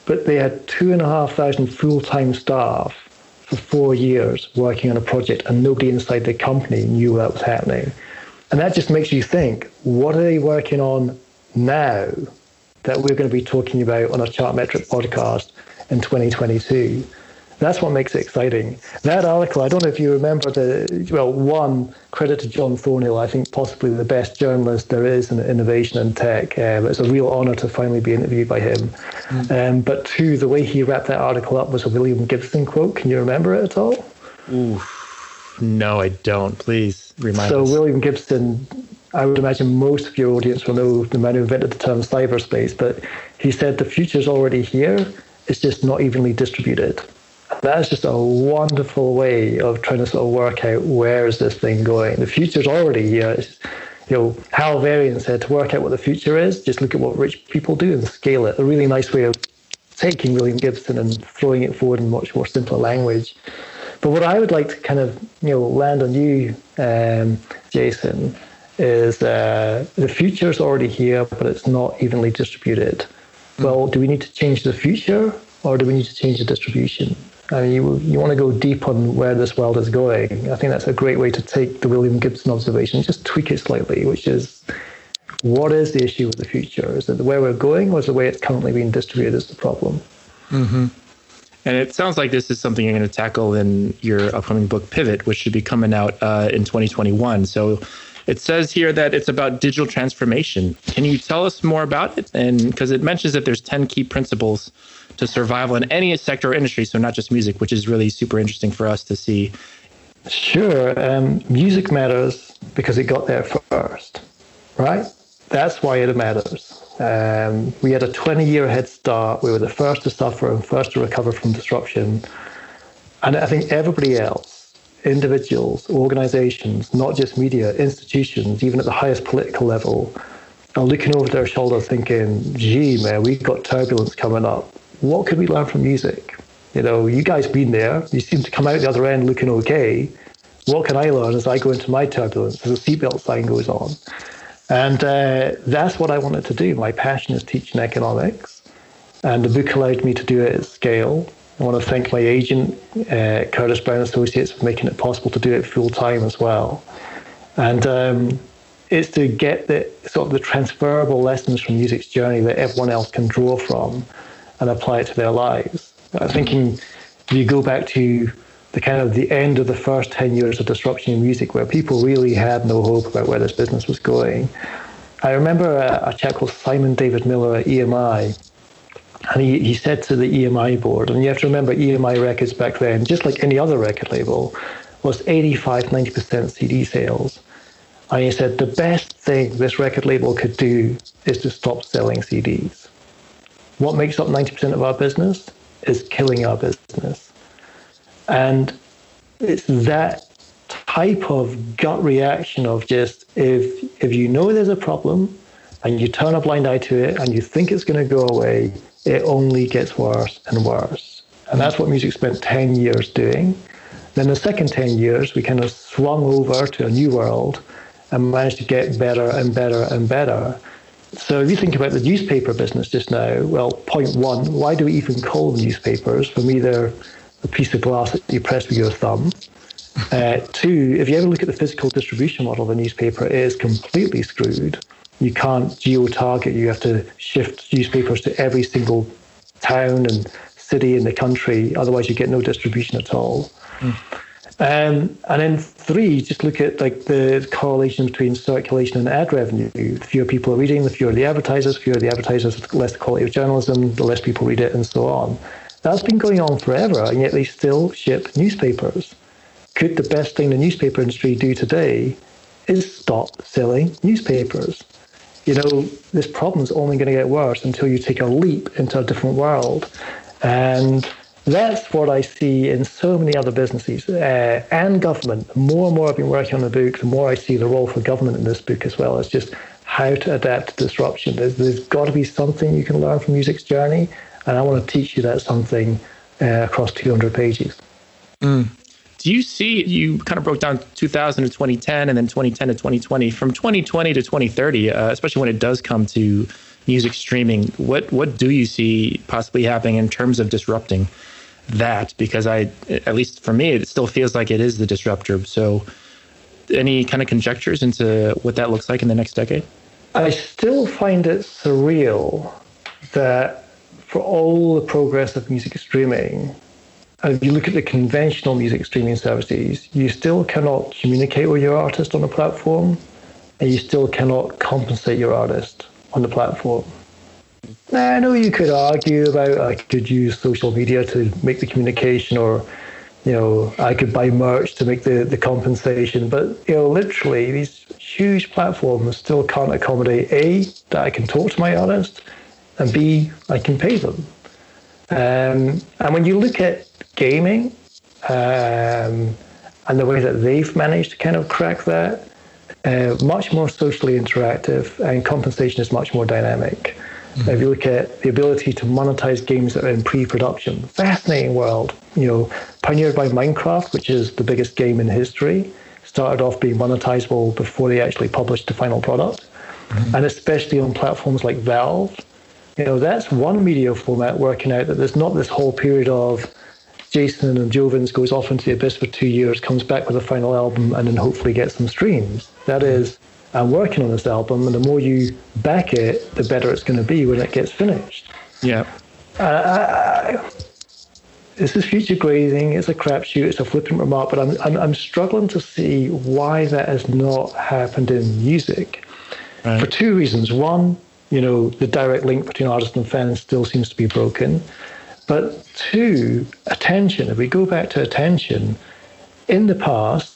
but they had two and a half thousand full-time staff for four years working on a project and nobody inside the company knew that was happening. And that just makes you think, what are they working on now that we're going to be talking about on a Chartmetric podcast in 2022? That's what makes it exciting. That article, I don't know if you remember the, well, one, credit to John Thornhill, I think possibly the best journalist there is in innovation and tech. Um, it's a real honor to finally be interviewed by him. Mm. Um, but two, the way he wrapped that article up was a William Gibson quote. Can you remember it at all? Ooh, no, I don't. Please remind so us. So William Gibson, I would imagine most of your audience will know the man who invented the term cyberspace, but he said the future is already here. It's just not evenly distributed that's just a wonderful way of trying to sort of work out where is this thing going. The future's already here. It's, you know, Hal Varian said to work out what the future is, just look at what rich people do and scale it. A really nice way of taking William Gibson and throwing it forward in much more simpler language. But what I would like to kind of, you know, land on you, um, Jason, is uh, the future is already here, but it's not evenly distributed. Mm. Well, do we need to change the future or do we need to change the distribution? I mean, you, you want to go deep on where this world is going. I think that's a great way to take the William Gibson observation, just tweak it slightly, which is what is the issue with the future? Is it where we're going, or is the way it's currently being distributed is the problem? Mm-hmm. And it sounds like this is something you're going to tackle in your upcoming book, Pivot, which should be coming out uh, in 2021. So it says here that it's about digital transformation. Can you tell us more about it? And because it mentions that there's 10 key principles to survival in any sector or industry, so not just music, which is really super interesting for us to see. Sure. Um, music matters because it got there first, right? That's why it matters. Um, we had a 20 year head start. We were the first to suffer and first to recover from disruption. And I think everybody else, individuals, organizations, not just media, institutions, even at the highest political level, are looking over their shoulder thinking, gee, man, we've got turbulence coming up. What could we learn from music? You know, you guys been there. You seem to come out the other end looking okay. What can I learn as I go into my turbulence as the seatbelt sign goes on? And uh, that's what I wanted to do. My passion is teaching economics, and the book allowed me to do it at scale. I want to thank my agent, uh, Curtis Brown Associates, for making it possible to do it full time as well. And um, it's to get the sort of the transferable lessons from music's journey that everyone else can draw from and apply it to their lives. I'm thinking if you go back to the kind of the end of the first 10 years of disruption in music where people really had no hope about where this business was going. I remember a, a chap called Simon David Miller at EMI, and he, he said to the EMI board, and you have to remember EMI records back then, just like any other record label, was 85, 90% CD sales. And he said, the best thing this record label could do is to stop selling CDs. What makes up 90% of our business is killing our business. And it's that type of gut reaction of just if if you know there's a problem and you turn a blind eye to it and you think it's going to go away, it only gets worse and worse. And that's what music spent 10 years doing. Then the second 10 years, we kind of swung over to a new world and managed to get better and better and better. So if you think about the newspaper business just now, well, point one, why do we even call them newspapers? For me, they're a piece of glass that you press with your thumb. Uh, two, if you ever look at the physical distribution model of a newspaper, it is completely screwed. You can't geo-target. You have to shift newspapers to every single town and city in the country. Otherwise, you get no distribution at all. Mm. Um, and then three, just look at like the correlation between circulation and ad revenue. The fewer people are reading, the fewer the advertisers, fewer the advertisers, the less the quality of journalism, the less people read it, and so on. That's been going on forever, and yet they still ship newspapers. Could the best thing the newspaper industry do today is stop selling newspapers? You know, this problem is only going to get worse until you take a leap into a different world. And that's what I see in so many other businesses uh, and government. The more and more I've been working on the book, the more I see the role for government in this book as well. It's just how to adapt to disruption. There's, there's got to be something you can learn from music's journey and I want to teach you that something uh, across 200 pages. Mm. Do you see, you kind of broke down 2000 to 2010 and then 2010 to 2020. From 2020 to 2030, uh, especially when it does come to music streaming, what, what do you see possibly happening in terms of disrupting that? Because I, at least for me, it still feels like it is the disruptor. So, any kind of conjectures into what that looks like in the next decade? I still find it surreal that for all the progress of music streaming, and if you look at the conventional music streaming services, you still cannot communicate with your artist on the platform, and you still cannot compensate your artist on the platform. I know you could argue about I could use social media to make the communication, or you know, I could buy merch to make the, the compensation, but you know, literally, these huge platforms still can't accommodate a that I can talk to my artist and B, I can pay them. Um, and when you look at gaming um, and the way that they've managed to kind of crack that, uh, much more socially interactive and compensation is much more dynamic. Mm-hmm. If you look at the ability to monetize games that are in pre-production, fascinating world. You know, pioneered by Minecraft, which is the biggest game in history, started off being monetizable before they actually published the final product, mm-hmm. and especially on platforms like Valve, you know, that's one media format working out that there's not this whole period of Jason and Jovens goes off into the abyss for two years, comes back with a final album, and then hopefully gets some streams. That is, I'm working on this album, and the more you back it, the better it's going to be when it gets finished. Yeah. Uh, I, I, this is future grazing. It's a crapshoot. It's a flippant remark, but I'm, I'm, I'm struggling to see why that has not happened in music right. for two reasons. One, you know, the direct link between artist and fan still seems to be broken. But two, attention. If we go back to attention, in the past,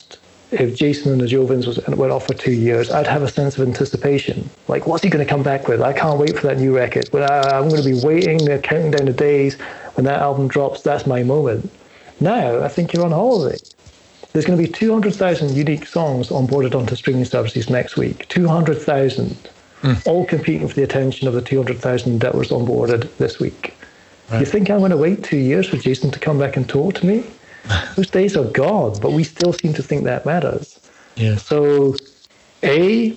if Jason and the Jovens was, went off for two years, I'd have a sense of anticipation. Like, what's he going to come back with? I can't wait for that new record. But I'm going to be waiting, counting down the days. When that album drops, that's my moment. Now, I think you're on holiday. There's going to be 200,000 unique songs onboarded onto streaming services next week. 200,000, mm. all competing for the attention of the 200,000 that was onboarded this week. Right. You think I'm going to wait two years for Jason to come back and talk to me? [LAUGHS] Those days are gone, but we still seem to think that matters. Yeah. So, A,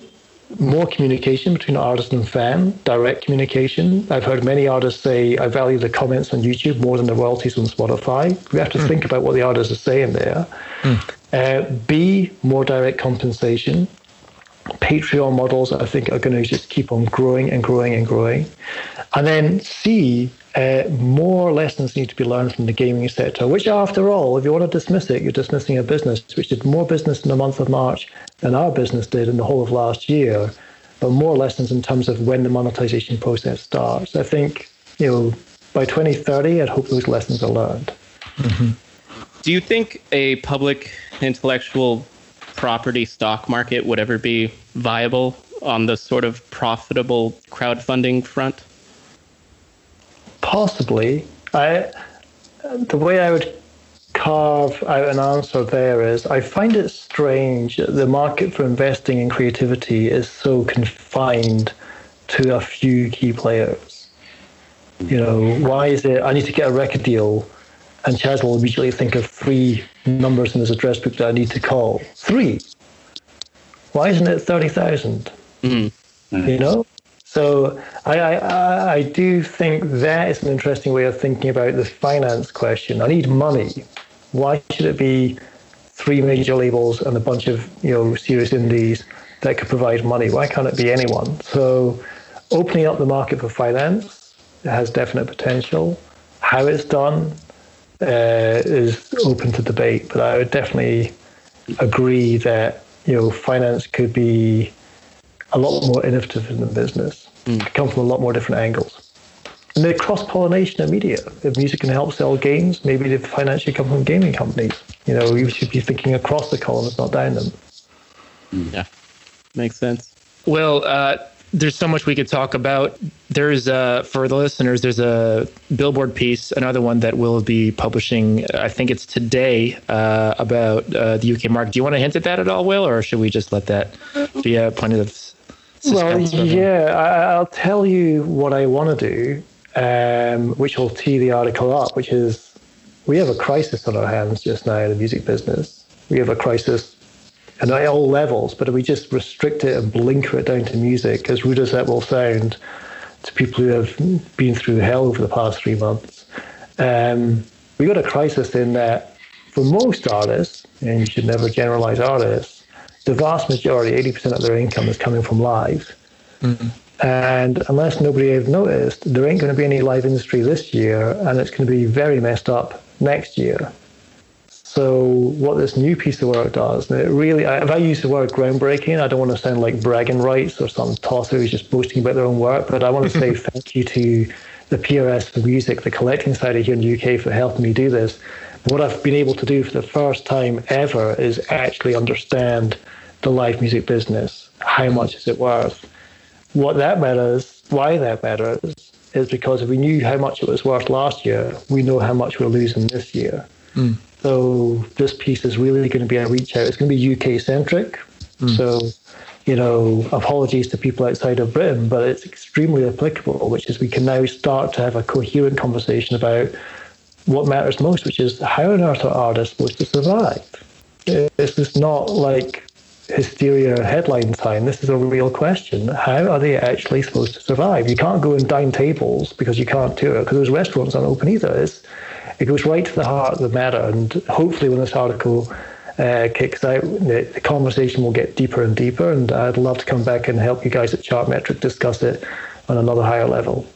more communication between artist and fan, direct communication. I've heard many artists say, I value the comments on YouTube more than the royalties on Spotify. We have to mm. think about what the artists are saying there. Mm. Uh, B, more direct compensation. Patreon models, I think, are going to just keep on growing and growing and growing. And then C, uh, more lessons need to be learned from the gaming sector, which, after all, if you want to dismiss it, you're dismissing a business which did more business in the month of March than our business did in the whole of last year, but more lessons in terms of when the monetization process starts. I think, you know, by 2030, I'd hope those lessons are learned. Mm-hmm. Do you think a public intellectual property stock market would ever be viable on the sort of profitable crowdfunding front? Possibly. I, the way I would carve out an answer there is I find it strange that the market for investing in creativity is so confined to a few key players. You know, why is it I need to get a record deal and Chaz will immediately think of three numbers in his address book that I need to call? Three. Why isn't it 30,000? Mm-hmm. You know? So I, I, I do think that is an interesting way of thinking about the finance question. I need money. Why should it be three major labels and a bunch of you know serious indies that could provide money? Why can't it be anyone? So opening up the market for finance has definite potential. How it's done uh, is open to debate, but I would definitely agree that you know finance could be a lot more innovative in the business. Mm. Come from a lot more different angles. And the cross pollination of media. If music can help sell games, maybe they financially come from gaming companies. You know, you should be thinking across the columns, not down them. Hmm. Yeah, makes sense. Well, uh, there's so much we could talk about. There's uh, for the listeners, there's a Billboard piece, another one that we'll be publishing. I think it's today uh, about uh, the UK market. Do you want to hint at that at all, Will, or should we just let that be a point of well, yeah, I, will tell you what I want to do, um, which will tee the article up, which is we have a crisis on our hands just now in the music business. We have a crisis at all levels, but if we just restrict it and blinker it down to music, as rude as that will sound to people who have been through hell over the past three months, um, we got a crisis in that for most artists, and you should never generalize artists, the vast majority, 80% of their income is coming from live. Mm-hmm. And unless nobody has noticed, there ain't going to be any live industry this year, and it's going to be very messed up next year. So, what this new piece of work does, and it really, if I use the word groundbreaking, I don't want to sound like bragging rights or some tosser who's just boasting about their own work, but I want to say [LAUGHS] thank you to the PRS for Music, the collecting society here in the UK, for helping me do this. What I've been able to do for the first time ever is actually understand the live music business. How much is it worth? What that matters, why that matters, is because if we knew how much it was worth last year, we know how much we're losing this year. Mm. So this piece is really going to be a reach out. It's going to be UK centric. Mm. So, you know, apologies to people outside of Britain, but it's extremely applicable, which is we can now start to have a coherent conversation about what matters most, which is how on earth are artists supposed to survive? This is not like hysteria headline time. This is a real question. How are they actually supposed to survive? You can't go and dine tables because you can't do it because those restaurants aren't open either. It's, it goes right to the heart of the matter. And hopefully, when this article uh, kicks out, the, the, conversation will get deeper and deeper. And I'd love to come back and help you guys at Chartmetric discuss it on another higher level.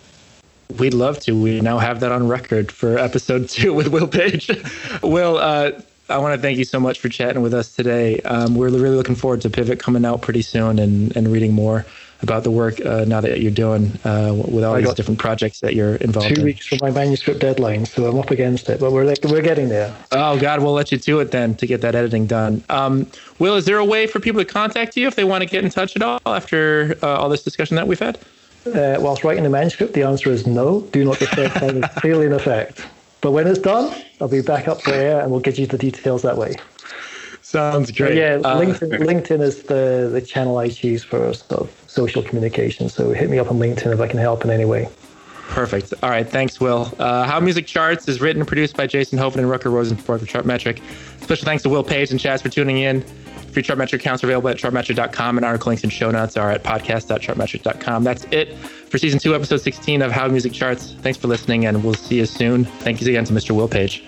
We'd love to. We now have that on record for episode [LAUGHS] two with Will Page. [LAUGHS] Will, uh, I want to thank you so much for chatting with us today. Um, we're really looking forward to Pivot coming out pretty soon and, and reading more about the work uh, now that you're doing uh, with all I these different projects that you're involved Two in. weeks from my manuscript deadline, so I'm up against it, but we're like, we're getting there. Oh God, we'll let you do it then to get that editing done. Um, Will, is there a way for people to contact you if they want to get in touch at all after uh, all this discussion that we've had? Uh, whilst writing the manuscript, the answer is no. Do not disturb time is clearly in effect. But when it's done, I'll be back up there and we'll get you the details that way. Sounds But yeah, LinkedIn, LinkedIn is the, the channel I choose for sort of social communication. So hit me up on LinkedIn if I can help in any way. Perfect. All right. Thanks, Will. Uh, How Music Charts is written and produced by Jason Joven and Rutger Rosenborg for Chartmetric. Special thanks to Will Page and Chaz for tuning in. Free Chartmetric accounts are available at chartmetric.com and article links and show notes are at podcast.chartmetric.com. That's it for season two, episode 16 of How Music Charts. Thanks for listening and we'll see you soon. Thank you again to Mr. Will Page.